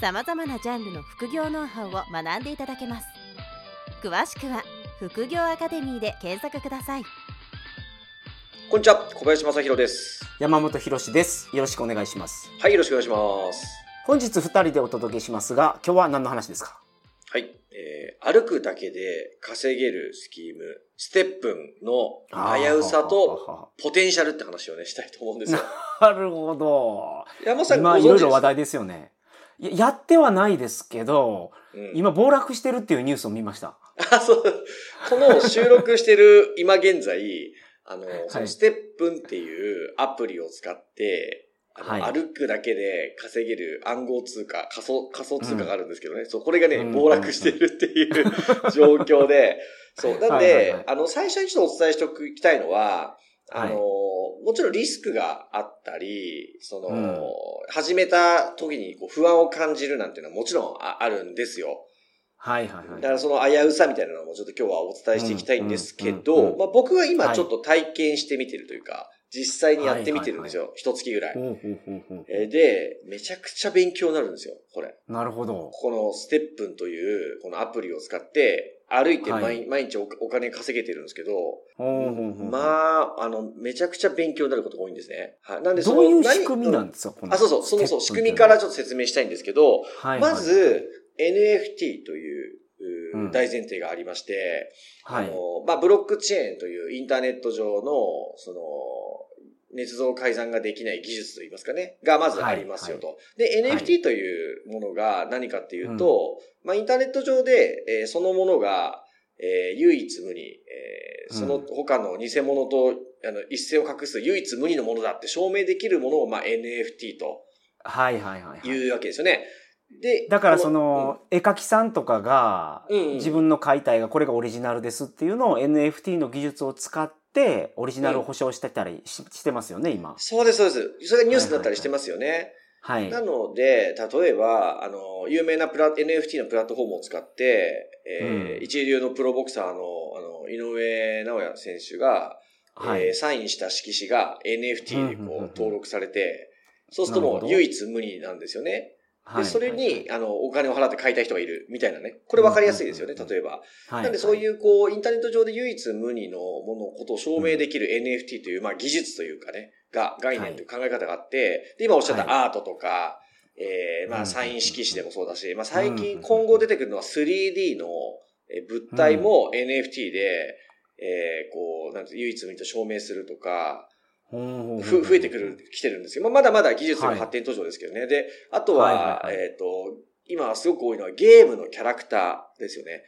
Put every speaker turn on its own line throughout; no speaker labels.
さまざまなジャンルの副業ノウハウを学んでいただけます詳しくは副業アカデミーで検索ください
こんにちは、小林正弘です。
山本博史です。よろしくお願いします。
はい、よろしくお願いします。
本日二人でお届けしますが、今日は何の話ですか？
はい、えー、歩くだけで稼げるスキーム、ステップンの危うさとポテンシャルって話をね、したいと思うんですよ。
なるほど。
山本さんご
今
存知です
いろいろ話題ですよね。ややってはないですけど、
うん、
今暴落してるっていうニュースを見ました。
あ、そう。この収録してる 今現在、あの、そのステップンっていうアプリを使って、
はい
歩くだけで稼げる暗号通貨、仮想、仮想通貨があるんですけどね。そう、これがね、
うん
暴落してるっていう状況で、そう。なんで、
はいはいはい
あの、最初にちょっとお伝えしておきたいのは、あの、
はい
もちろんリスクがあったり、その、
うん
始めた時にこう不安を感じるなんていうのはもちろんああるんですよ。
はいはいはい。
だからその危うさみたいなのもちょっと今日はお伝えしていきたいんですけど、
うん
まあ僕は今
はい
ちょっと体験してみてるというか、実際にやってみてるんですよ。一月ぐらい。で、めちゃくちゃ勉強になるんですよ、これ。
なるほど。
ここのステップンというこのアプリを使って、歩いて毎,、
はい
毎日おお金稼げてるんですけど、まあ、あの、めちゃくちゃ勉強になることが多いんですね。はい。なんでその
どういう
何
仕組みなんですかこの
あ、そうそう、そのそう、仕組みからちょっと説明したいんですけど、
はい
まず、NFT という大前提がありまして、
はい。
あの、まあ、ブロックチェーンというインターネット上の、その、捏造改ざんができない技術といいますかね、がまずありますよと。で、
はい
NFT というものが何かっていうと、まあ、インターネット上で、えーそのものが、えー唯一無二、えーその他の偽物と、あの、一線を隠す唯一無二のものだって証明できるものを、まあ、NFT と
はいはいはいはい。
いうわけですよね。で、
だから
こ
その、絵描きさんとかが、
うんうん
自分の解体がこれがオリジナルですっていうのを NFT の技術を使って、オリジナルを保証してたりし,、してますよね、今。
そうです、そうです。それがニュースになったりしてますよね。
はい。
なので、例えば、あの、有名なプラ NFT のプラットフォームを使って、えー
うん
一流のプロボクサーの、あの、井上尚弥選手が、
はい。
えーサインした色紙が NFT でこう、登録されて、そうするともう唯一無二なんですよね。
はい。
で、それに、あの、お金を払って買いたい人がいるみたいなね。これ分かりやすいですよね、例えば。
はい、
なんでそういう、こう、インターネット上で唯一無二のもの、ことを証明できる NFT という、まあ技術というかね、が、概念という考え方があって、で、今おっしゃった
は
アートとか、えー、ま
うん
あサイン色紙でもそうだし、まあ最
うん
近今後出てくるのは 3D のえー物体も NFT で、えー、こう、なんて唯一無二と証明するとか、ふ増えてくる、来てるんですけど、まあまだまだ技術の発展途上ですけどね。で、あとは、
はいはいはい。
えっ、と、今すごく多いのはゲームのキャラクターですよね。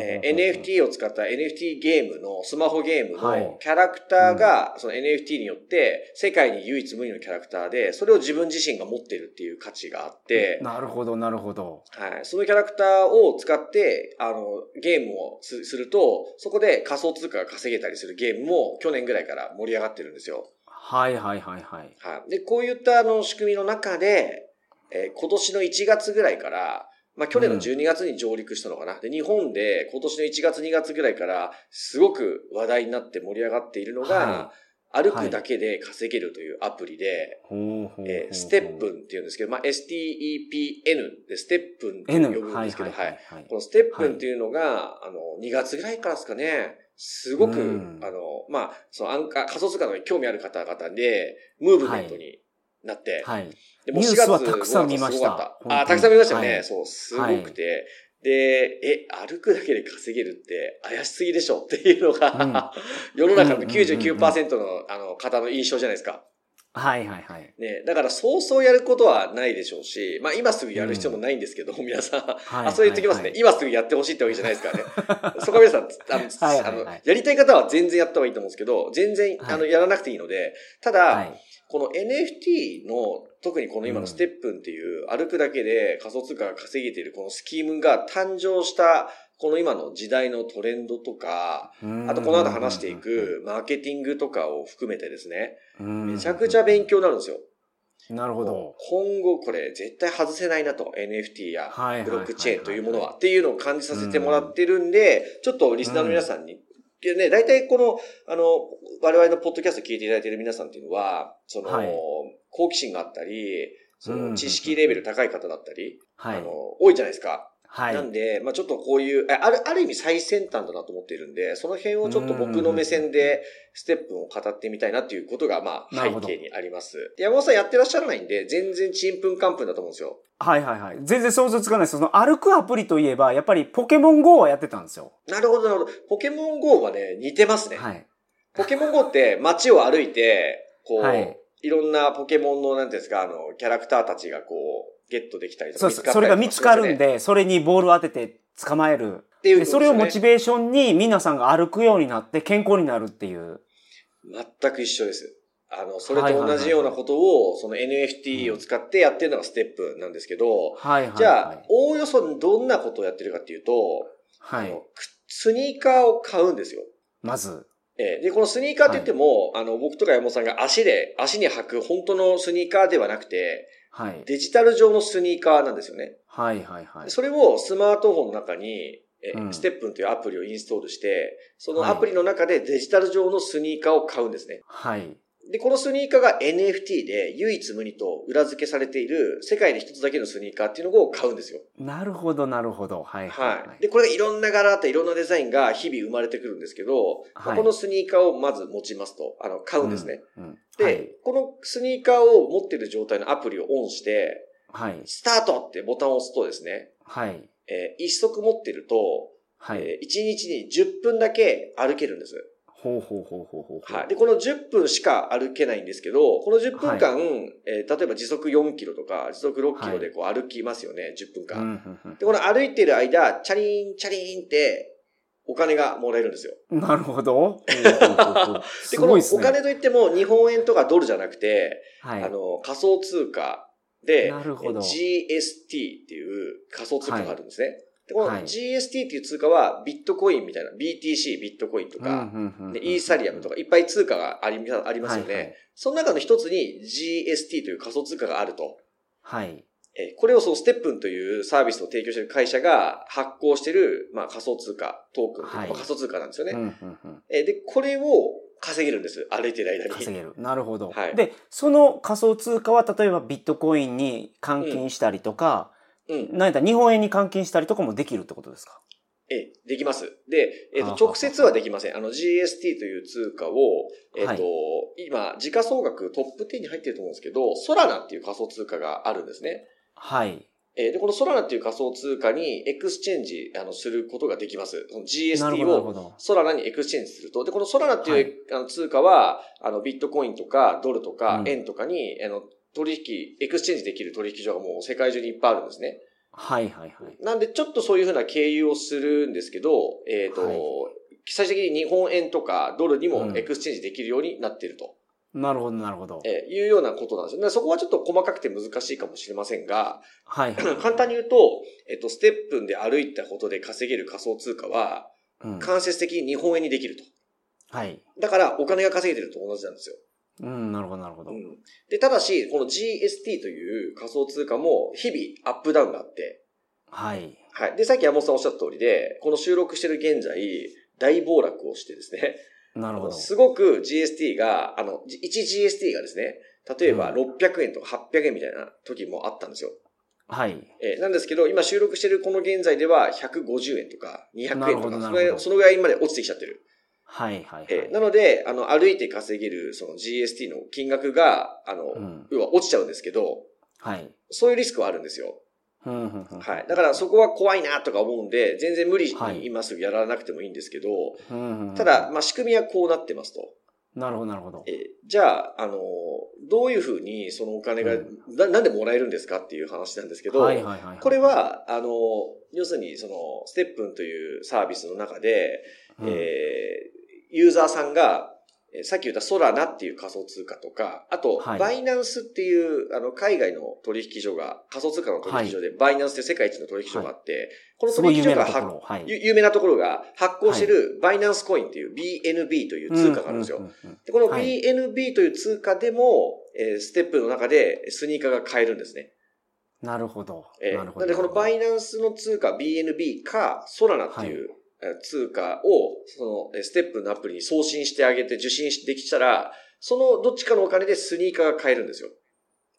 えー NFT を使った NFT ゲームの、スマホゲーム
はい
のキャラクターが、その NFT によって世界に唯一無二のキャラクターで、それを自分自身が持ってるっていう価値があって、
なるほど、なるほど。
はい、そのキャラクターを使って、あの、ゲームをすすると、そこで仮想通貨が稼げたりするゲームも去年ぐらいから盛り上がってるんですよ。
はいはいはいはい。
はい。で、こういったあの仕組みの中で、えー今年の1月ぐらいから、まあ去年の12月に上陸したのかな。で、日本で今年の1月2月ぐらいから、すごく話題になって盛り上がっているのが、
は
歩くだけで稼げるというアプリで、
ほうほうほうほう。
えーステップンっていうんですけど、まあ STEPN でステップンって呼ぶんですけど、はい。
はい。
このステップンっていうのが、あの、2月ぐらいからですかね、すごく、
うん。
あの、まあ、その暗仮想通貨の興味ある方々で、ムーブメントになって、
はい。
で
ニュースはたくさん見ました
5月すごかった
本当に
あ、たくさん見ましたよね。
はい
そう、すごくて。で、え、歩くだけで稼げるって怪しすぎでしょっていうのが、世の中の99%のあの方の印象じゃないですか。
はいはいはい。
ね、だからそうそうやることはないでしょうし、まあ今すぐやる必要もないんですけど、皆さん。
はい
あ、そう言ってきますね、
はいはい
今すぐやってほしいってわけじゃないですからね。そこは皆さん、あの、
はいはいはい
あのやりたい方は全然やった方がいいと思うんですけど、全然、
はい
あの、やらなくていいので、ただ、
はい。
この NFT の特にこの今のステップンっていう歩くだけで仮想通貨が稼げているこのスキームが誕生したこの今の時代のトレンドとか、あとこの後話していくマーケティングとかを含めてですね、めちゃくちゃ勉強になるんですよ。
なるほど。
今後これ絶対外せないなと NFT やブロックチェーンというものはっていうのを感じさせてもらってるんで、ちょっとリスナーの皆さんにでね、大体この、あの、我々のポッドキャスト聞いていただいている皆さんっていうのは、その、はい、好奇心があったり、その知識レベル高い方だったり、はい、あの、多いじゃないですか。はい。なんで、まあちょっとこういう、ある、ある意味最先端だなと思っているんで、その辺をちょっと僕の目線でステップを語ってみたいなっていうことが、まあ背景にあります。山本さんやってらっしゃらないんで、全然ちんぷんかんぷんだと思うんですよ。
はいはいはい。全然想像つかないです。その歩くアプリといえば、やっぱりポケモン GO はやってたんですよ。
なるほどなるほど。ポケモン GO はね、似てますね。はい。ポケモン GO って街を歩いて、こう、はい、いろんなポケモンの、なんていうんですか、あの、キャラクターたちがこう、ゲットできたりとか。
そうそれが見つかるんで、それにボールを当てて捕まえる。っていう、ね、それをモチベーションに皆さんが歩くようになって健康になるっていう。
全く一緒です。あの、それと同じようなことを、その NFT を使ってやってるのがステップなんですけど、はいはい、じゃあ、おおよそどんなことをやってるかっていうと、はい、スニーカーを買うんですよ。
まず。
えで、このスニーカーって言っても、はい、あの、僕とか山本さんが足で、足に履く本当のスニーカーではなくて、はい、デジタル上のスニーカーなんですよね。
はいはいはい。
それをスマートフォンの中に、えうん、ステップンというアプリをインストールして、そのアプリの中でデジタル上のスニーカーを買うんですね。はい。で、このスニーカーが NFT で唯一無二と裏付けされている世界で一つだけのスニーカーっていうのを買うんですよ。
なるほど、なるほど。はい、はい。
はい。で、これがいろんな柄あっていろんなデザインが日々生まれてくるんですけど、はい、このスニーカーをまず持ちますと、あの、買うんですね。うんうん、で、はい、このスニーカーを持っている状態のアプリをオンして、はい。スタートってボタンを押すとですね、はい。えー、一足持ってると、はい。えー、1日に10分だけ歩けるんです。
ほうほうほうほうほ
う。はい。で、この10分しか歩けないんですけど、この10分間、はい、えー、例えば時速4キロとか、時速6キロでこう歩きますよね、はい、10分間。で、この歩いてる間、チャリン、チャリンって、お金がもらえるんですよ。
なるほど。
で、このお金といっても日本円とかドルじゃなくて、はい、あの、仮想通貨で、GST っていう仮想通貨があるんですね。で、この GST っていう通貨はビットコインみたいな、BTC、ビットコインとか、でイーサリアムとかいっぱい通貨がありありますよね、はいはい。その中の一つに GST という仮想通貨があると。はい。えこれをそのステップンというサービスを提供している会社が発行している、まあ、仮想通貨、トークン、はい、仮想通貨なんですよね。えで、これを稼げるんです。歩いてる間に。
稼げる。なるほど。はい、で、その仮想通貨は例えばビットコインに換金したりとか、うん。何だ、日本円に換金したりとかもできるってことですか？
え、できます。で、えっ、ー、と、直接はできません。あの、GST という通貨を、えっ、ー、と、はい、今、時価総額トップ10に入ってると思うんですけど、 Solana っていう仮想通貨があるんですね。はい。えで、この Solana っていう仮想通貨にエクスチェンジあのすることができます。GST をソラナにエクスチェンジすると。で、この Solana っていう、はい、あの通貨は、あの、ビットコインとかドルとか円とかに、うん、あの、取引、エクスチェンジできる取引所がもう世界中にいっぱいあるんですね。
はいはいはい。
なんでちょっとそういうふうな経由をするんですけど、えっ、ー、と、はい、最終的に日本円とかドルにもエクスチェンジできるようになっていると。
なるほど、なるほど。
えー、いうようなことなんですよ。そこはちょっと細かくて難しいかもしれませんが、はい、はい、簡単に言うと、えっ、と、 STEPN で歩いたことで稼げる仮想通貨は、うん、間接的に日本円にできると。はい。だから、お金が稼げてると同じなんですよ。
うん、なるほど、なるほど。う
ん。で、ただし、この GST という仮想通貨も日々アップダウンがあって、はい。はい。で、さっき山本さんおっしゃった通りで、この収録してる現在、大暴落をしてですね、なるほど。すごく GST が、あの、1GST がですね、例えば600円とか800円みたいな時もあったんですよ。はい。えー、なんですけど、今収録してるこの現在では150円とか200円とか、そのぐらいまで落ちてきちゃってる。はいはい、はい、えー、なので、あの、歩いて稼げるその GST の金額が、あの、うん、要は落ちちゃうんですけど、はい。そういうリスクはあるんですよ。はい。だからそこは怖いなとか思うんで、全然無理に今すぐやらなくてもいいんですけど、ただ、まあ仕組みはこうなってますと。
なるほど、なるほど。
えじゃあ、あの、どういうふうにそのお金が、うん、な、なんでもらえるんですかっていう話なんですけど、これは、あの、要するにその、ステップンというサービスの中で、うん、えー、ユーザーさんが、さっき言ったソラナっていう仮想通貨とか、あと、バイナンスっていう、あの、海外の取引所が、仮想通貨の取引所で、バイナンスって世界一の取引所があって、この取引所が有名なところ。が発行してるバイナンスコインっていう BNB という通貨があるんですよ。でこの BNB という通貨でも、えステップの中でスニーカーが買えるんですね。
なるほど。
えー、なるほど。で、このバイナンスの通貨 BNB か、ソラナっていう、通貨を、その、ステップのアプリに送信してあげて受信できたら、そのどっちかのお金でスニーカーが買えるんですよ。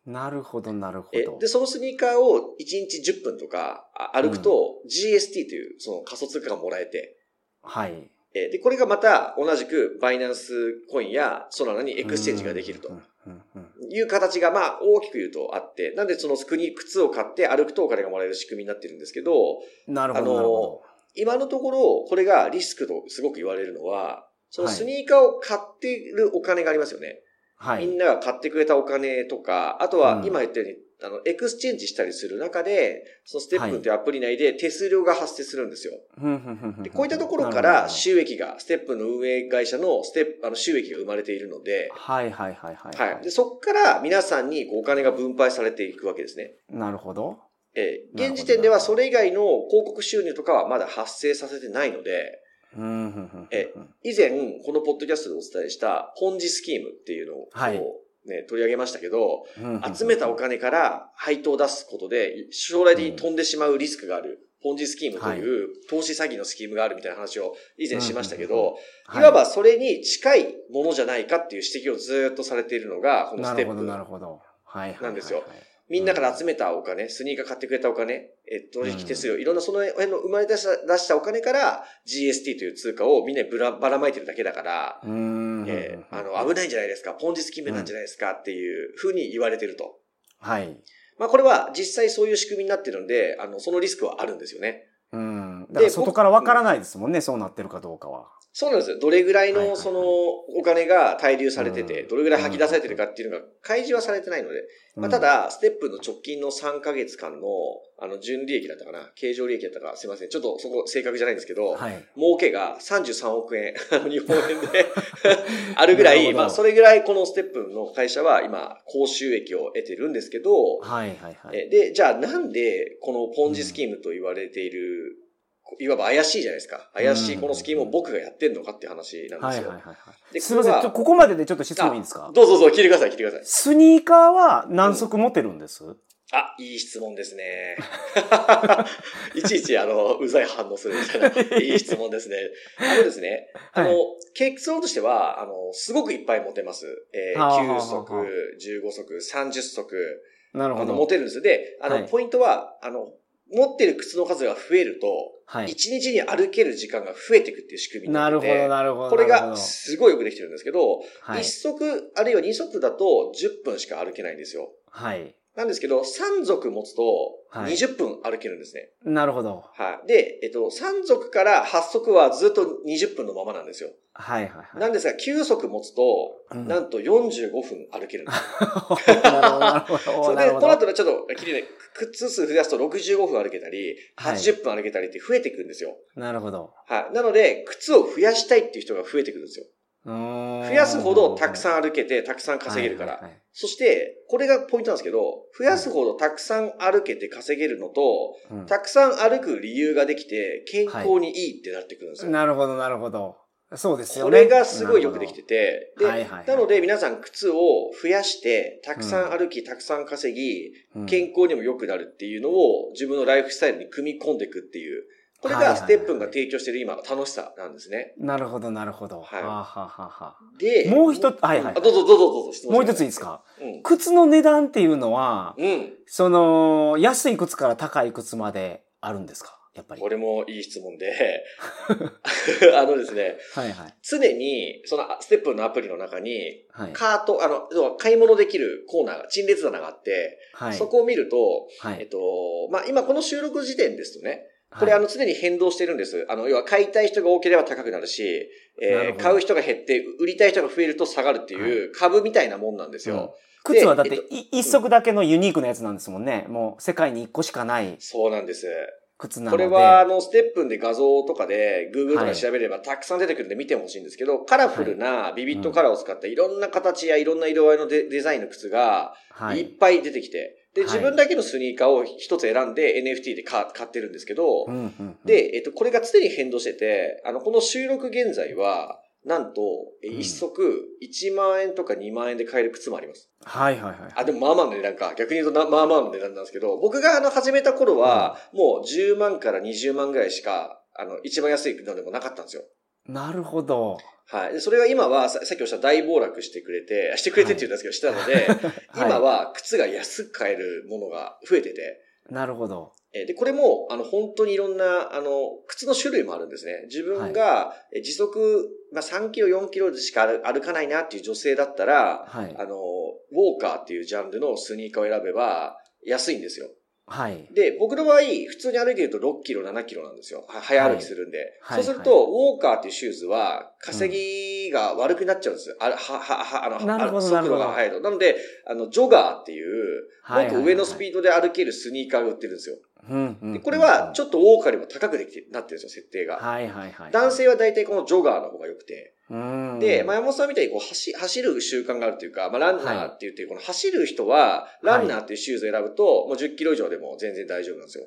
なるほど、なるほど。
で、そのスニーカーを1日10分とか歩くと、GST というその仮想通貨がもらえて。
はい。
で、これがまた同じくバイナンスコインやソラナにエクスチェンジができると。いう形がまあ大きく言うとあって、なんでその国、靴を買って歩くとお金がもらえる仕組みになってるんですけど、
なるほど。あの、
今のところ、これがリスクとすごく言われるのは、そのスニーカーを買っているお金がありますよね。はい。みんなが買ってくれたお金とか、あとは今言ったように、うん、あの、エクスチェンジしたりする中で、そのステップっていうアプリ内で手数料が発生するんですよ。はい、でこういったところから収益が、ステップの運営会社のステップ、あの、収益が生まれているので、
はいはいはいはい。
はい。で、そこから皆さんにお金が分配されていくわけですね。
なるほど。
えー、現時点ではそれ以外の広告収入とかはまだ発生させてないので、え以前、このポッドキャストでお伝えしたポンジスキームっていうのを、はい、ね、取り上げましたけど、集めたお金から配当を出すことで、将来的に飛んでしまうリスクがある、ポンジスキームという投資詐欺のスキームがあるみたいな話を以前しましたけど、い。わばそれに近いものじゃないかっていう指摘をずっとされているのが、このステップなんですよ。みんなから集めたお金、スニーカー買ってくれたお金、えっと、取引手数料、いろんなその辺の生まれ出した出したお金から GST という通貨をみんなにぶらばらまいてるだけだから、えー、あの、危ないんじゃないですか、ポンジスキームなんじゃないですかっていうふうに言われてると。
はい。
まあこれは実際そういう仕組みになってるんで、あの、そのリスクはあるんですよね。
うん。だから外からわからないですもんね、そうなってるかどうかは。
そうなんですよ。どれぐらいのそのお金が滞留されてて、どれぐらい吐き出されてるかっていうのが開示はされてないので、まあ、ただ、ステップの直近の3ヶ月間の、あの、純利益だったかな、経常利益だったか、すいません。ちょっとそこ正確じゃないんですけど、はい、儲けが33億円、日本円で あるぐらい、まあ、それぐらいこのステップの会社は今、高収益を得てるんですけど、
はいはいはい。
で、じゃあなんで、このポンジスキームと言われている、いわば怪しいじゃないですか。怪しいこのスキームを僕がやってんのかっていう話なんですよ。はいはいはい、
で、すみません。ここまででちょっと質問いいですか？
どうぞどうぞ、聞いてください、聞いてください。
スニーカーは何足持てるんです、うん、
あ、いい質問ですね。いちいち、あの、うざい反応するみたいな。いい質問ですね。あのですね、あの、はい、結論としては、あの、すごくいっぱい持てます。えー、9足、15足、30足。なるほど。持てるんです。で、あの、はい、ポイントは、あの、持ってる靴の数が増えると、はい。1日に歩ける時間が増えていくっていう仕組みになって
なるほど、なるほど。
これがすごいよくできてるんですけど、はい、1足、あるいは2足だと10分しか歩けないんですよ。
はい。
なんですけど、3足持つと20分歩けるんですね。
はい、なるほど。
はい。で、えっと、3足から8足はずっと20分のままなんですよ。
はいはい、はい。
なんですが、9足持つと、うん、なんと45分歩けるんです
よ。なるほど、なるほど。
それで、この後ね、ちょっと、きりね、靴数増やすと65分歩けたり、80分歩けたりって増えていくんですよ。
なるほど。
はい。なので、靴を増やしたいっていう人が増えてくるんですよ。増やすほどたくさん歩けて、たくさん稼げるから。そして、これがポイントなんですけど、増やすほどたくさん歩けて稼げるのと、うん、たくさん歩く理由ができて、健康にいいってなってくるんですよ。
はい、なるほど、なるほど。そうですよ
ね。これがすごいよくできてて、で、はいはいはい、なので皆さん靴を増やして、たくさん歩き、うん、たくさん稼ぎ、健康にも良くなるっていうのを自分のライフスタイルに組み込んでいくっていう、これがステップンが提供している今の楽しさなんですね。
なるほど、なるほど。はい。はは
はで、
もう一つ、はいはい。
どうぞどうぞどう
ぞ、もう一ついいですか、うん、靴の値段っていうのは、うん、その、安い靴から高い靴まであるんですか？やっぱり。
これもいい質問で、あのですね、はいはい、常に、そのステップのアプリの中に、はい、カート、あの、買い物できるコーナーが、陳列棚があって、はい、そこを見ると、はい、えっと、まあ、今この収録時点ですとね、これあの常に変動してるんです。あの、要は買いたい人が多ければ高くなるし、えー、買う人が減って、売りたい人が増えると下がるっていう株みたいなもんなんですよ。
うん、靴はだって、一足だけのユニークなやつなんですもんね。もう世界に一個しかない。
そうなんです。
靴なので。
これは、あの、ステップンで画像とかで、Google とか調べればたくさん出てくるんで見てほしいんですけど、カラフルなビビットカラーを使ったいろんな形やいろんな色合いのデデザインの靴が、いっぱい出てきて、で、自分だけのスニーカーを一つ選んで NFT で買ってるんですけど、で、えっと、これが常に変動してて、あの、この収録現在は、なんと、一足1万円とか2万円で買える靴もあります。
はいはいはい。
あ、でもまあまあの値段か。逆に言うとまあまあの値段なんですけど、僕があの始めた頃は、もう10万から20万ぐらいしか、あの、一番安いのでもなかったんですよ。
なるほど。
はい。それが今はさ、さっきおっしゃった大暴落してくれて、してくれてって言うんですけど、したので、今は靴が安く買えるものが増えてて。
なるほど。
で、これも、あの、本当にいろんな、あの、靴の種類もあるんですね。自分が、時速、まあ、3キロ、4キロでしか歩かないなっていう女性だったら、はい、あの、ウォーカーっていうジャンルのスニーカーを選べば、安いんですよ。
はい。
で、僕の場合、普通に歩いてると6キロ、7キロなんですよ。早歩きするんで。はい、そうすると、ウォーカーっていうシューズは、稼ぎが悪くなっちゃうんですよ。あは、は、は、あの、
なるほど速度
が速いと。なので、あの、ジョガーっていう、もっと上のスピードで歩けるスニーカーが売ってるんですよ。でこれは、ちょっとウォーカーよりも高くできて、なってるんですよ、設定が。
はいはいはい。
男性は大体このジョガーの方が良くて。で、まあ、山本さんみたいにこう走走る習慣があるというか、まあ、ランナーって言って、この走る人は、ランナーっていうシューズを選ぶと、もう10キロ以上でも全然大丈夫なんですよ。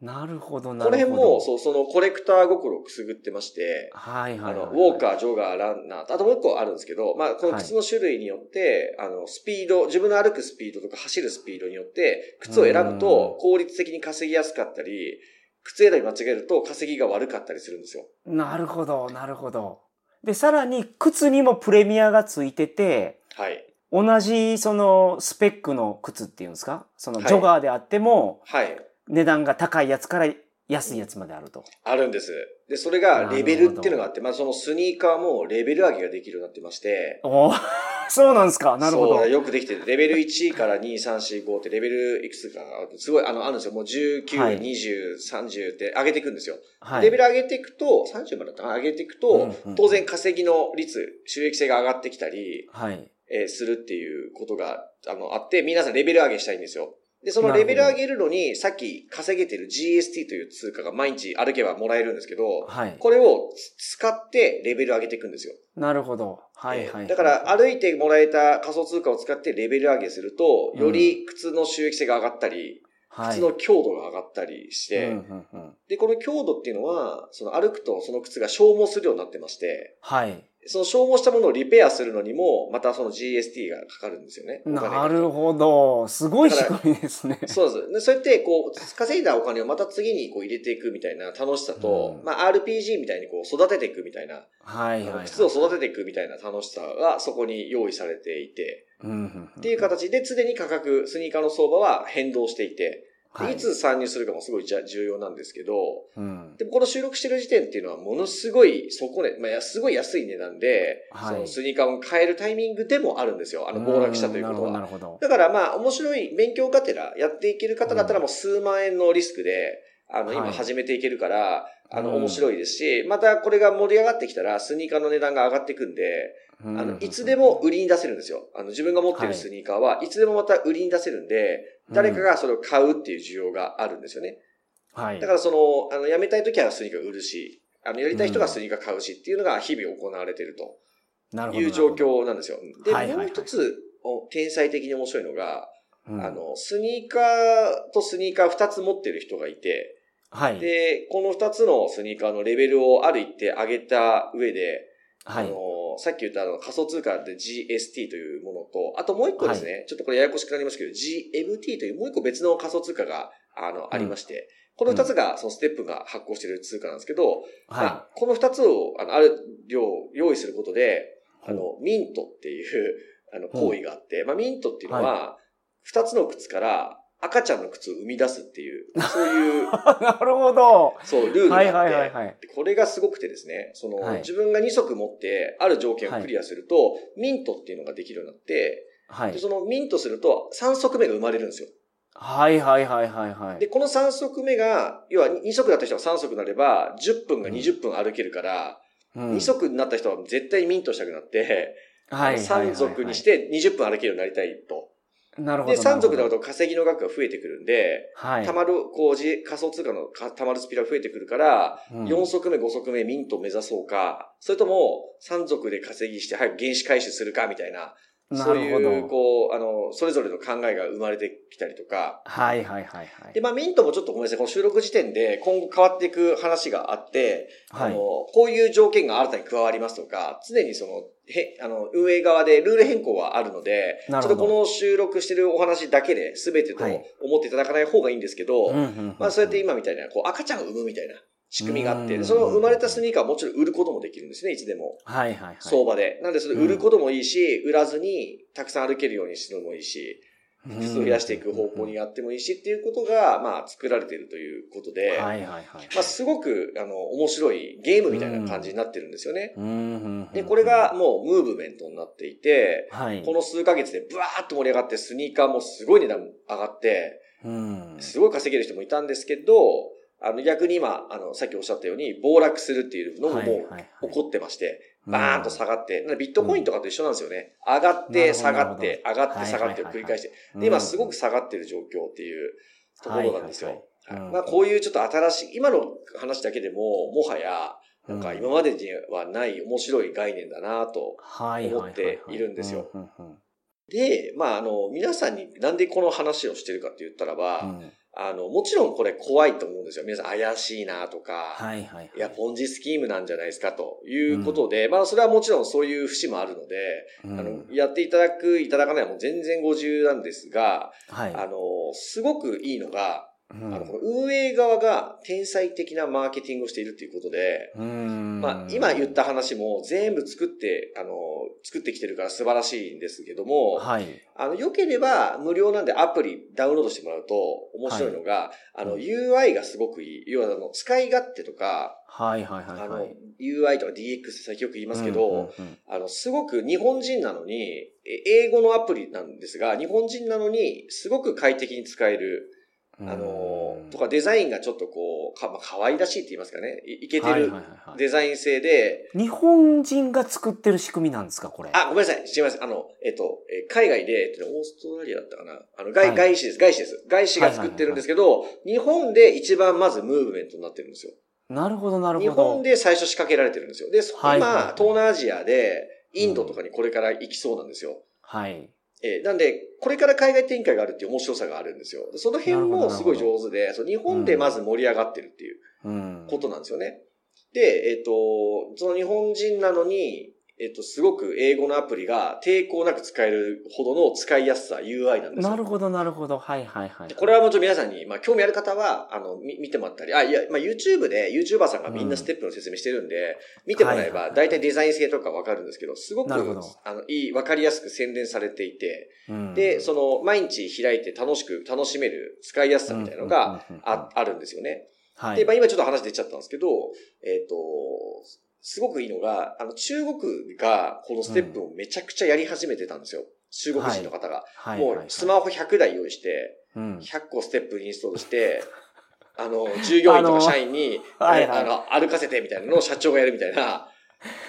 なるほど、
なるほど。この辺も、そう、そのコレクター心をくすぐってまして、
はいはい、はい、
あの、ウォーカー、ジョガー、ランナー、あともう一個あるんですけど、まあ、この靴の種類によって、はい、あの、スピード、自分の歩くスピードとか走るスピードによって、靴を選ぶと効率的に稼ぎやすかったり、靴選び間違えると稼ぎが悪かったりするんですよ。
なるほど、なるほど。で、さらに靴にもプレミアがついてて、
はい。
同じそのスペックの靴っていうんですか？そのジョガーであっても、
はい。
値段が高いやつから安いやつまであると。
あるんです。で、それがレベルっていうのがあって、まあそのスニーカーもレベル上げができるようになってまして。
お そうなんですかなるほど。
よくできてる。レベル1から2、3、4、5ってレベルいくつかすごい、あの、あるんですよ。もう19、はい、20、30って上げていくんですよ。はい、レベル上げていくと、30までだったかな上げていくと、うんうん、当然稼ぎの率、収益性が上がってきたり、
はい。
えー、するっていうことが、あの、あって、皆さんレベル上げしたいんですよ。で、そのレベル上げるのに、さっき稼げてる GST という通貨が毎日歩けばもらえるんですけど、
はい、
これを使ってレベル上げていくんですよ。
なるほど。はいはい、はい、
だから歩いてもらえた仮想通貨を使ってレベル上げすると、より靴の収益性が上がったり、うん、靴の強度が上がったりして、で、この強度っていうのは、その歩くとその靴が消耗するようになってまして、
はい。
その消耗したものをリペアするのにも、またその GST がかかるんですよね。
なるほど。すごい仕組みですね。
そうです。そうやって、こう、稼いだお金をまた次にこう入れていくみたいな楽しさと、うん、まあ RPG みたいにこう育てていくみたいな、
はいはい、はい、
靴を育てていくみたいな楽しさがそこに用意されていて、っていう形で常に価格、スニーカーの相場は変動していて、はい、いつ参入するかもすごい重要なんですけど、
うん、
でもこの収録してる時点っていうのはものすごい、そこで、まあ、すごい安い値段で、はい、そのスニーカーを買えるタイミングでもあるんですよ。あの、暴落したということは。
なるほど。
だからまあ、面白い勉強がてらやっていける方だったらもう数万円のリスクで、あの、今始めていけるから、あの、面白いですし、またこれが盛り上がってきたら、スニーカーの値段が上がっていくんで、あの、いつでも売りに出せるんですよ。あの、自分が持ってるスニーカーはいつでもまた売りに出せるんで、誰かがそれを買うっていう需要があるんですよね。
はい。
だからその、あの、辞めたい時はスニーカー売るし、あの、やりたい人がスニーカー買うしっていうのが日々行われてると。なるほど。いう状況なんですよ。で、もう一つ、天才的に面白いのが、あの、スニーカーとスニーカー二つ持ってる人がいて、
はい。
で、この二つのスニーカーのレベルをある一定上げた上で、
はい。
あの、さっき言ったあの仮想通貨で GST というものと、あともう一個ですね、はい、ちょっとこれややこしくなりますけど、GMT というもう一個別の仮想通貨が、あの、ありまして、この二つが、そのステップが発行している通貨なんですけど、はい、まあ、この二つを、あの、ある量用意することで、あの、ミントっていう、あの、行為があって、まあ、ミントっていうのは、二つの靴から赤ちゃんの靴を生み出すっていう、そういう。
なるほど。
そう、ルールがあって、はい
はいはい、
これがすごくてですね、その、はい、自分が2足持って、ある条件をクリアすると、はい、ミントっていうのができるようになって、
はい、
でそのミントすると3足目が生まれるんですよ。
はいはいはいはいはい。
で、この3足目が、要は2足だった人が3足になれば、10分が20分歩けるから、うん、2足になった人は絶対ミントしたくなって、
はい、
3足にして20分歩けるようになりたいと。
なるほど。
で、3族だと稼ぎの額が増えてくるんで、
はい。
たまる、こう、じ仮想通貨のかたまるスピードが増えてくるから、
うん
4足目、5足目、ミントを目指そうか、それとも3族で稼ぎして早く原資回収するかみたいな、そういう、こう、あの、それぞれの考えが生まれてきたりとか、
はいはいはいはい。
で、まあ、ミントもちょっとごめんなさい、この収録時点で今後変わっていく話があって、
はい
あの、こういう条件が新たに加わりますとか、常にその、へ、あの、運営側でルール変更はあるので、ちょっとこの収録してるお話だけで全てと
はい
思っていただかない方がいいんですけど、まあそうやって今みたいな、こう赤ちゃんを産むみたいな仕組みがあって、その生まれたスニーカーはもちろん売ることもできるんですね、いつでも。
はいはいはい。
相場で。なんでそれ売ることもいいし、売らずにたくさん歩けるようにするのもいいし、
うん。
数を増やしていく方向にやってもいいしっていうことが、まあ作られているということで、
はいはいはい。
まあすごく、あの、面白いゲームみたいな感じになってるんですよね。で、これが、もうムーブメントになっていて、
はい。
この数ヶ月でブワーッと盛り上がってスニーカーもすごい値段上がって、
うん。
すごい稼げる人もいたんですけど、あの逆に今、あの、さっきおっしゃったように、暴落するっていうのもも
う
起こってまして、
うん
バーンと下がって、ビットコインとかと一緒なんですよね。上がって、下がって、上がって、下がってを繰り返して。
うん。
で、今すごく下がってる状況っていうところなんですよ。まあこういうちょっと新しい、今の話だけでも、もはや、なんか今までにはない面白い概念だなと。思っているんですよ。で、まああの、皆さんになんでこの話をしてるかって言ったらば、
うん
あの、もちろんこれ怖いと思うんですよ。皆さん怪しいなとか、
はいはいはい。
いや、ポンジスキームなんじゃないですかということで、まあそれはもちろんそういう節もあるので、
うん
あの、やっていただく、いただかないはもう全然ご自由なんですが、
はい。
あの、すごくいいのが、
うん
あの、この運営側が天才的なマーケティングをしているということで、
うん
まあ、今言った話も全部作って、あの、作ってきてるから素晴らしいんですけども、
はい。
あの、良ければ無料なんでアプリダウンロードしてもらうと面白いのが、あの、
うん
UI がすごくいい。要は、あの、使い勝手とか、
はいはいはい
あの
はい。、
UI とか DX って最近よく言いますけど、
うんうんうん
あの、すごく日本人なのに、え英語のアプリなんですが、日本人なのに、すごく快適に使える、あの
う、ん
とかデザインがちょっとこう、か、まあ、可愛らしいって言いますかね、いいけて
はい
るデザイン性で、
日本人が作ってる仕組みなんですか、これ？
あ、ごめんなさい。すいません。あの、えっと、えー海外で、えっとねオーストラリアだったかな？あの、外、
はい
外資です。外資です。外資が作ってるんですけど、日本で一番まずムーブメントになってるんですよ。
なるほどなるほど。
日本で最初仕掛けられてるんですよ。で、今、東南アジアで、インドとかにこれから行きそうなんですよ。
はい。
えーなんで、これから海外展開があるっていう面白さがあるんですよ。その辺もすごい上手で、そう日本でまず盛り上がってるっていう
うん。
ことなんですよね。で、えっ、と、その日本人なのに、えっ、と、すごく英語のアプリが抵抗なく使えるほどの使いやすさ、UI なんですよ。
なるほどなるほど。はいはいはい。
これはもちろん皆さんに、まあ、興味ある方は、あの、み見てもらったり、あ、いや、まあ、YouTube で YouTuber さんがみんなステップの説明してるんで、見てもらえば、大体デザイン性とかわかるんですけど、すごく、あの、いい、わかりやすく洗練されていて、
うん
で、その、毎日開いて楽しく、楽しめる使いやすさみたいなのが、あ、あるんですよね。
はい。
で、まあ、今ちょっと話出ちゃったんですけど、えっ、と、すごくいいのが、あの、中国がこのステップをめちゃくちゃやり始めてたんですよ。中国人の方が。
はい、
もう、スマホ100台用意して、
うん。
100個ステップインストールして、あの、従業員とか社員に、
はいはい。
あの、歩かせてみたいなのを社長がやるみたいな、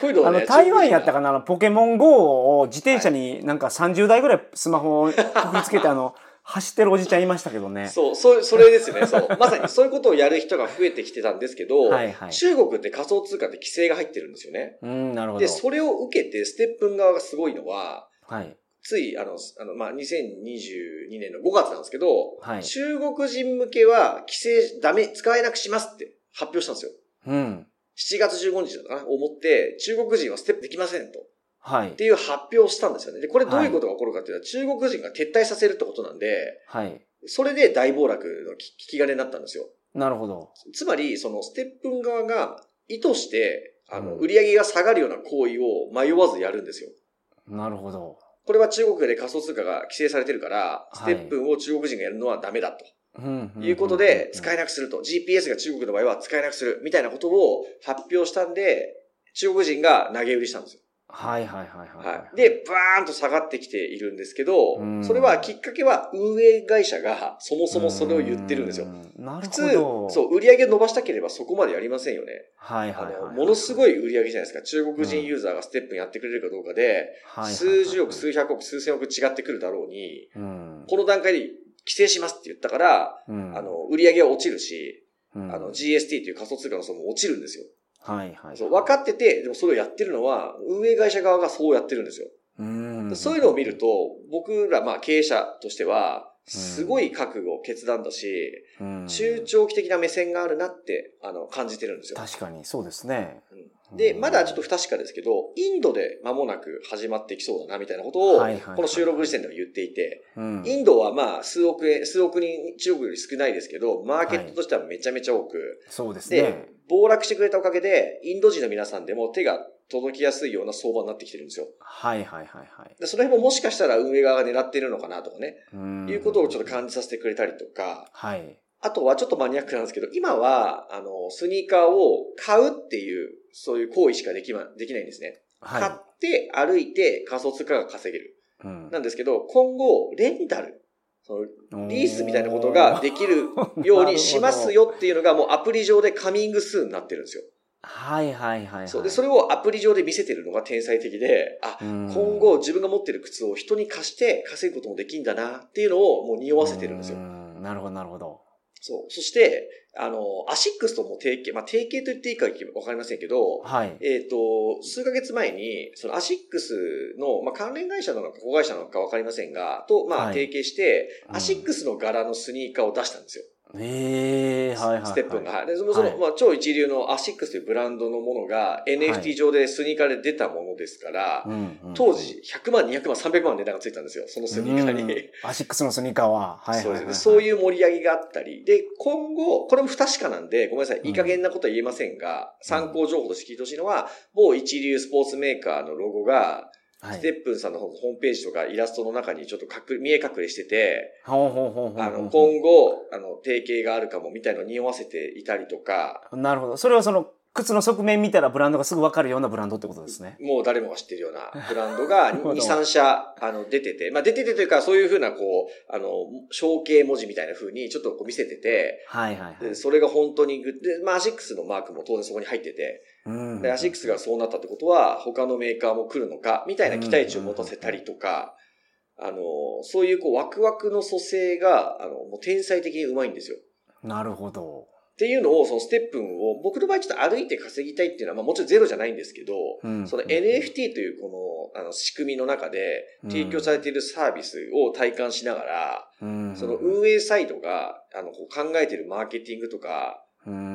こういうのをね、
あの、台湾やった
か
かなあの、ポケモン GO を自転車になんか30台ぐらいスマホをくくりつけて、あの、走ってるおじちゃんいましたけどね。
そう、そう、それですよね。そう。まさにそういうことをやる人が増えてきてたんですけど、
はいはい
中国って仮想通貨って規制が入ってるんですよね。
うん、なるほど。
で、それを受けて、ステップン側がすごいのは、
はい。
つい、あの、あの、まあ、2022年の5月なんですけど、
はい
中国人向けは規制ダメ、使えなくしますって発表したんですよ。
うん。
7月15日だな思って、中国人はステップできませんと。
はい
っ。ていう発表をしたんですよね。で、これどういうことが起こるかっていうと、中国人が撤退させるってことなんで、
はい。
それで大暴落のき引き金になったんですよ。
なるほど。
つまり、そのステップン側が意図して、あの、
うん
売り上げが下がるような行為を迷わずやるんですよ。
なるほど。
これは中国で仮想通貨が規制されてるから、ス
はい
テップンを中国人がやるのはダメだと。
うん。
いうことで、使
え
えなくすると。GPS が中国の場合は使えなくする。みたいなことを発表したんで、中国人が投げ売りしたんですよ。
はいはいはいはい。
はい。で、バーンと下がってきているんですけど
う、ん
それはきっかけは運営会社がそもそもそれを言ってるんですよ。普通そう、売り上げ伸ばしたければそこまでやりませんよね。あ
はいはいはい。
の、ものすごい売り上げじゃないですか。中国人ユーザーがステップンやってくれるかどうかで、
はいはいはい
数十億、数百億、数千億違ってくるだろうに、
うん。
この段階で規制しますって言ったから、
うん
あの、売り上げは落ちるし、
うん
あの、GST っていう仮想通貨の層も落ちるんですよ。
はいはい。
そう、分かってて、でもそれをやってるのは、運営会社側がそうやってるんですよ。
うん。
そういうのを見ると、僕ら、まあ経営者としては、すごい覚悟、決断だし、
うん、
中長期的な目線があるなって、あの、感じてるんですよ。
確かに、そうですね。
で、まだちょっと不確かですけど、インドで間もなく始まってきそうだな、みたいなことを、
はいはいはい
この収録時点では言っていて、
うん、
インドはまあ、数億円、数億人、中国より少ないですけど、マーケットとしてはめちゃめちゃ多く、
そうです
で
ね。、
暴落してくれたおかげで、インド人の皆さんでも手が届きやすいような相場になってきてるんですよ。
はいはいはいはい。
でその辺ももしかしたら運営側が狙ってるのかなとかね、
うん
いうことをちょっと感じさせてくれたりとか、
はい。
あとはちょっとマニアックなんですけど、今は、あの、スニーカーを買うっていう、そういう行為しかできま、できないんですね。買
は
って、歩いて仮想通貨が稼げる。
い。うん
なんですけど、今後、レンタル、そのリースみたいなことができるようにします。よっていうのが もうアプリ上でカミングスーンになってるんですよ。
はいはいはいはい。
そう。で、それをアプリ上で見せてるのが天才的で、あ、
うん
今後自分が持ってる靴を人に貸して稼ぐこともできんだなっていうのをもう匂わせてるんですよ
う。んなるほどなるほど。
そう。そして、あの、アシックスとも提携、まあ、提携と言っていいかわかりませんけど、
はい。
えっ、と、数ヶ月前に、そのアシックスの、まあ、関連会社なのか子会社なのかわかりませんが、と、まあ、
はい
提携して、
うん
アシックスの柄のスニーカーを出したんですよ。
ええはいはいはい。
ステップンが。はいで、その、その
はい
まあ、超一流のアシックスというブランドのものが
は
NFT
い
上でスニーカーで出たものですから、
うんうん
当時100万、200万、300万値段がついたんですよ。そのスニーカーに。
うんアシックスのスニーカーは。はいはい
そう
はい、
ですね。そう
う。
いう盛り上げがあったり。で、今後、これも不確かなんで、ごめんなさい。いい加減なことは言えませんが、参考情報として聞いてほしいのは、某一流スポーツメーカーのロゴが、
はい。
ステップンさんのホームページとかイラストの中にちょっと隠れ見え隠れしてて、あの、今後、あの、提携があるかもみたいのを匂わせていたりとか、
なるほど。それはその、靴の側面見たらブランドがすぐわかるようなブランドってことですね。
もう誰もが知ってるような ブランドが
なるほ
2、
ど
3社、あの、出てて、まあ出ててというか、そういうふうな、こう、あの、象形文字みたいな風にちょっとこう見せてて、
はいはいはい
で、。それが本当にグッで、まあアシックスのマークも当然そこに入ってて、
うん
で、アシックスがそうなったってことは、他のメーカーも来るのか、みたいな期待値を持たせたりとか、あの、そういうこう、ワクワクの蘇生が、あの、もう天才的にうまいんですよ。
なるほど。
っていうのを、そのステップンを、僕の場合ちょっと歩いて稼ぎたいっていうのは、まあもちろんゼロじゃないんですけど、
うん。
その NFT というこの、あの、仕組みの中で
うん。
提供されているサービスを体感しながら、
うん。
その運営サイドが、あの、こう考えているマーケティングとか、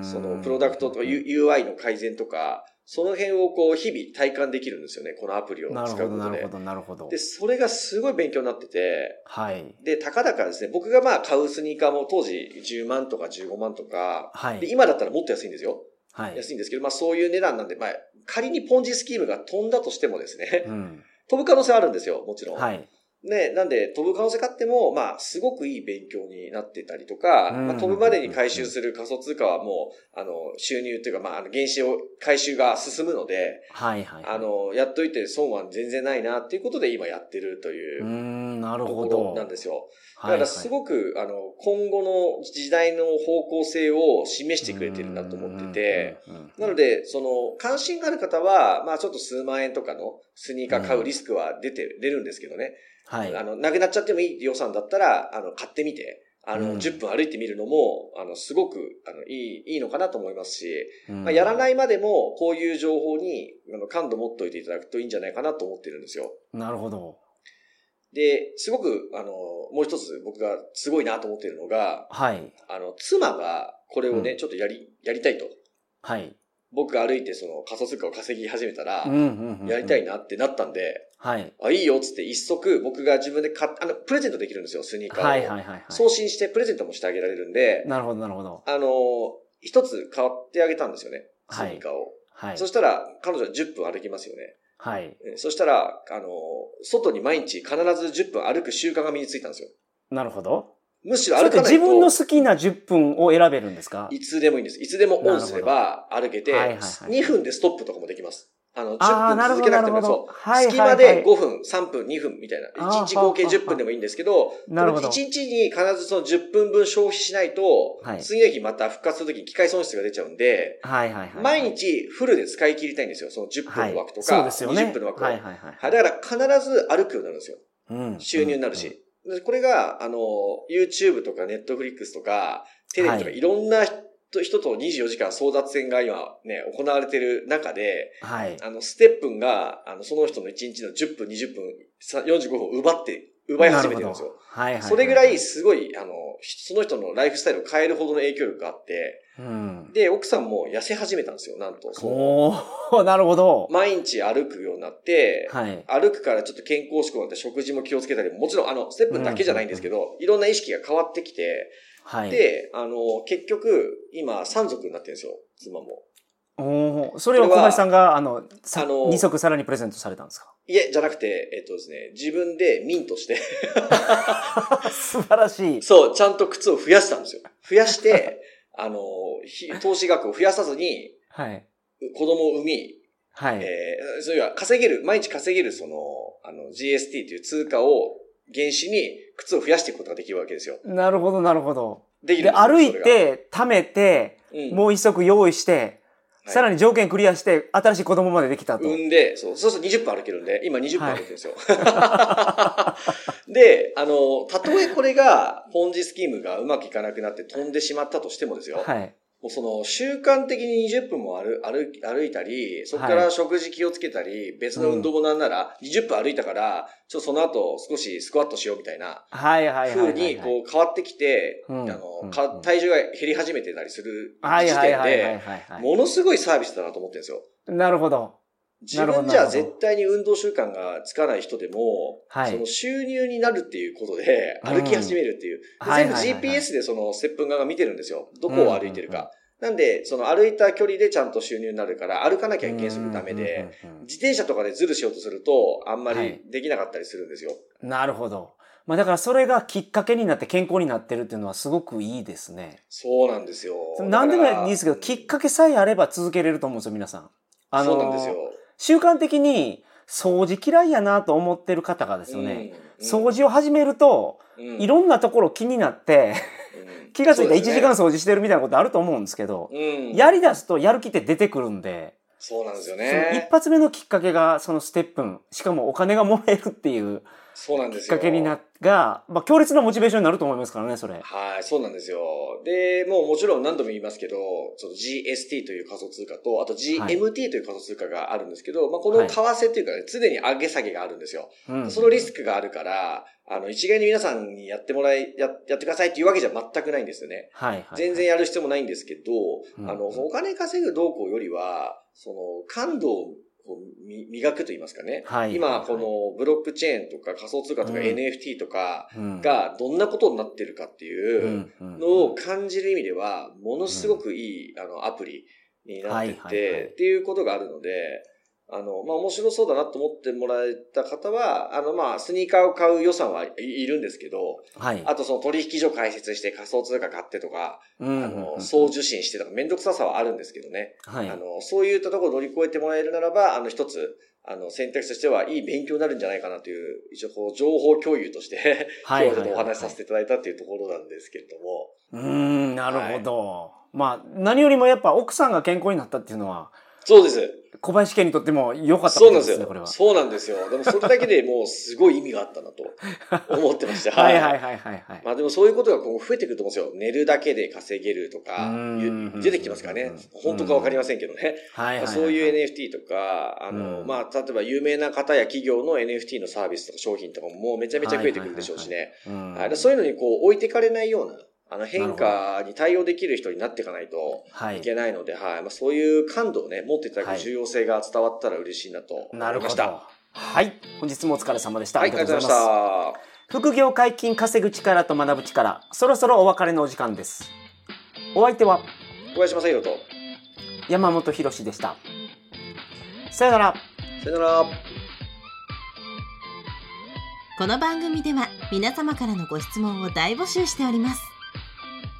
そのプロダクトとか UI の改善とか、その辺をこう日々体感できるんですよね、このアプリを使うことで
なるほ。どなるほど
で、。それがすごい勉強になってて、
はい。
で、たかだかですね、僕がまあ買うスニーカーも当時10万とか15万とか、で、
はい。
今だったらもっと安いんですよ。
はい。
安いんですけど、まあそういう値段なんで、まあ仮にポンジスキームが飛んだとしてもですね、
うん。
飛ぶ可能性はあるんですよ、もちろん。
はい。
ね、なんで、飛ぶ可能性があっても、まあ、すごくいい勉強になってたりとか、
うん
まあ、飛ぶまでに回収する仮想通貨はもう、あの、収入というか、まあ、あの、原資を、回収が進むので、
はいはい。
あ、の、やっといて損は全然ないなっていうことで今やってるという
ー
うん
なるほど。
ろなんですよ。だ
はい
からすごく、あの、今後の時代の方向性を示してくれてるなと思ってて、、なので、その、関心がある方は、まあちょっと数万円とかのスニーカー買うリスクは出て、出るんですけどね。
はい。
あの、なくなっちゃってもいい予算だったら、あの、買ってみて、あの、
うん
10分歩いてみるのも、あの、すごく、あの、いい、いいのかなと思いますし、
うん
まあ、やらないまでも、こういう情報に、あの、感度持っておいていただくといいんじゃないかなと思ってるんですよ。
なるほど。
で、すごく、あの、もう一つ僕がすごいなと思っているのが、
はい。
あの、妻がこれをね、
うん
ちょっとやり、やりたいと。
はい。
僕が歩いてその仮想通貨を稼ぎ始めたら、やりたい。なってなったんで、
はい。
あ、いいよっつって一足僕が自分で買っあの、プレゼントできるんですよ、スニーカーを。
はいはいはいはい。
送信してプレゼントもしてあげられるんで、
なるほどなるほど。
あの、一つ買ってあげたんですよね、ス
はい
ニーカーを。
はい
そ。したら、彼女は10分歩きますよね。
はい。
えそしたら、あの、外に毎日必ず10分歩く習慣が身についたんですよ。
なるほど。
むしろ歩かないと。
自分の好きな10分を選べるんですか？
いつでもいいんです。いつでもオンすれば歩けて、
はいはいはい
2分でストップとかもできます。あの、10分続けなくても、そう、隙間で5分、3分、2分みたいな。1日合計10分でもいいんですけど、なるほど。1日に必ずその10分分消費しないと、はい、次の日また復活するときに機械損失が出ちゃうんで、はいはいはい。毎日フルで使い切りたいんですよ。その10分の枠とか、はい、ね、20分の枠を。はいはいはい。だから必ず歩くようになるんですよ。うん。収入になるし。これが、あの、YouTube とか Netflix とか、テレビとかいろんな人と24時間争奪戦が今ね、行われてる中で、はい。あの、ステップンが、あの、その人の1日の10分、20分、45分奪って、奪い始めてるんですよ。はいはい、それぐらいすごい、あの、その人のライフスタイルを変えるほどの影響力があって、うん、で、奥さんも痩せ始めたんですよ、なんと。
お なるほど。
毎日歩くようになって、はい、歩くからちょっと健康志向になって食事も気をつけたり、もちろんあの、ステップだけじゃないんですけど、うん、いろんな意識が変わってきて、はい、で、あの、結局、今、3足になってるんですよ、妻も。
おおそれを小林さんが、あの、あの2足さらにプレゼントされたんですか？
いえ、じゃなくて、えっとですね、自分でミントして
素晴らしい。
そう、ちゃんと靴を増やしたんですよ。増やして、あの、投資額を増やさずに、はい。子供を産み、はい。えー、そういう稼げる、毎日稼げる、その、あの、GST という通貨を原資に靴を増やしていくことができるわけですよ。
なるほど、なるほど。できるで歩いて、貯めて、うん、もう一足用意して、さらに条件クリアして、新しい子供までできたと。
産んで、そう、そうすると20分歩けるんで、今20分歩けるんですよ。はい、で、あの、たとえこれが、ポンジスキームがうまくいかなくなって飛んでしまったとしてもですよ。はい。もうその習慣的に20分も歩歩歩いたり、そこから食事気をつけたり、はい、別の運動もなんなら20分歩いたから、ちょっとその後少しスクワットしようみたいな、はいはい風にこう変わってきて、あの、体重が減り始めてたりする時点で、ものすごいサービスだなと思ってるんですよ。
なるほど。
自分じゃ絶対に運動習慣がつかない人でも、はい、その収入になるっていうことで歩き始めるっていう。全部 GPS でその接吻側が見てるんですよ。どこを歩いてるか。なんで、その歩いた距離でちゃんと収入になるから、歩かなきゃいけないするためで、自転車とかでズルしようとすると、あんまりできなかったりするんですよ。はい、
なるほど。まあだからそれがきっかけになって健康になってるっていうのはすごくいいですね。
そうなんですよ。
何でもいいですけど、きっかけさえあれば続けれると思うんですよ、皆さん。
あのー、そうなんですよ。
習慣的に掃除嫌いやなと思ってる方がですよね、掃除を始めると、うん、いろんなところ気になって 気がついたら1時間掃除してるみたいなことあると思うんですけど、やり出すとやる気って出てくるんで、
そうなんですよね。
一発目のきっかけがそのステップン、しかもお金がもらえるっていう、
そうなんです
きっかけにな、が、まあ強烈なモチベーションになると思いますからね、それ。
はい、そうなんですよ。で、もうもちろん何度も言いますけど、その GST という仮想通貨と、あと GMT という仮想通貨があるんですけど、はい、まあこの為替っていうかね、常に上げ下げがあるんですよ。はい、そのリスクがあるから、あの、一概に皆さんにやってもらい、や、やってくださいっていうわけじゃ全くないんですよね。はい、はい。全然やる必要もないんですけど、うん、あの、お金稼ぐ動向よりは、その、感度を磨くと言いますかね。はい、今、このブロックチェーンとか仮想通貨とか NFT とかがどんなことになってるかっていうのを感じる意味では、ものすごくいい、あの、アプリになってて、っていうことがあるので、あの、まあ、面白そうだなと思ってもらえた方は、あの、まあ、スニーカーを買う予算はいるんですけど、はい。あとその取引所開設して仮想通貨買ってとか、うん、あの、総受信してとかめんどくささはあるんですけどね。はい。あの、そういったところを乗り越えてもらえるならば、あの、一つ、あの、選択肢としてはいい勉強になるんじゃないかなという、一応こう、情報共有としてはい、今日お話しさせていただいたっていうところなんですけれども。
うん、なるほど。はい、まあ、何よりもやっぱ奥さんが健康になったっていうのは、
そうです。
小林家にとっても良かったで
すね、これは。そうなんですよ。でもそれだけでもうすごい意味があったなと 思ってました。はいはいはいはい、はい。まあでもそういうことが今後増えてくると思うんですよ。寝るだけで稼げるとか、出てきますからね。本当かわかりませんけどね。そういう NFT とか、あの、まあ例えば有名な方や企業の NFT のサービスとか商品とかももうめちゃめちゃ増えてくるでしょうしね。そういうのにこう置いてかれないような、あの変化に対応できる人になっていかないといけないので、はい、はい、まあ、そういう感度をね、持っていただく重要性が伝わったら嬉しいなと思いました。
はい。本日もお疲れ様でした。
はい、ありがとうございまし
た。副業解禁稼ぐ力と学ぶ力、そろそろお別れのお時間です。お相手は、
小林正宏と、
山本博でした。さよなら。
さよなら。
この番組では皆様からのご質問を大募集しております。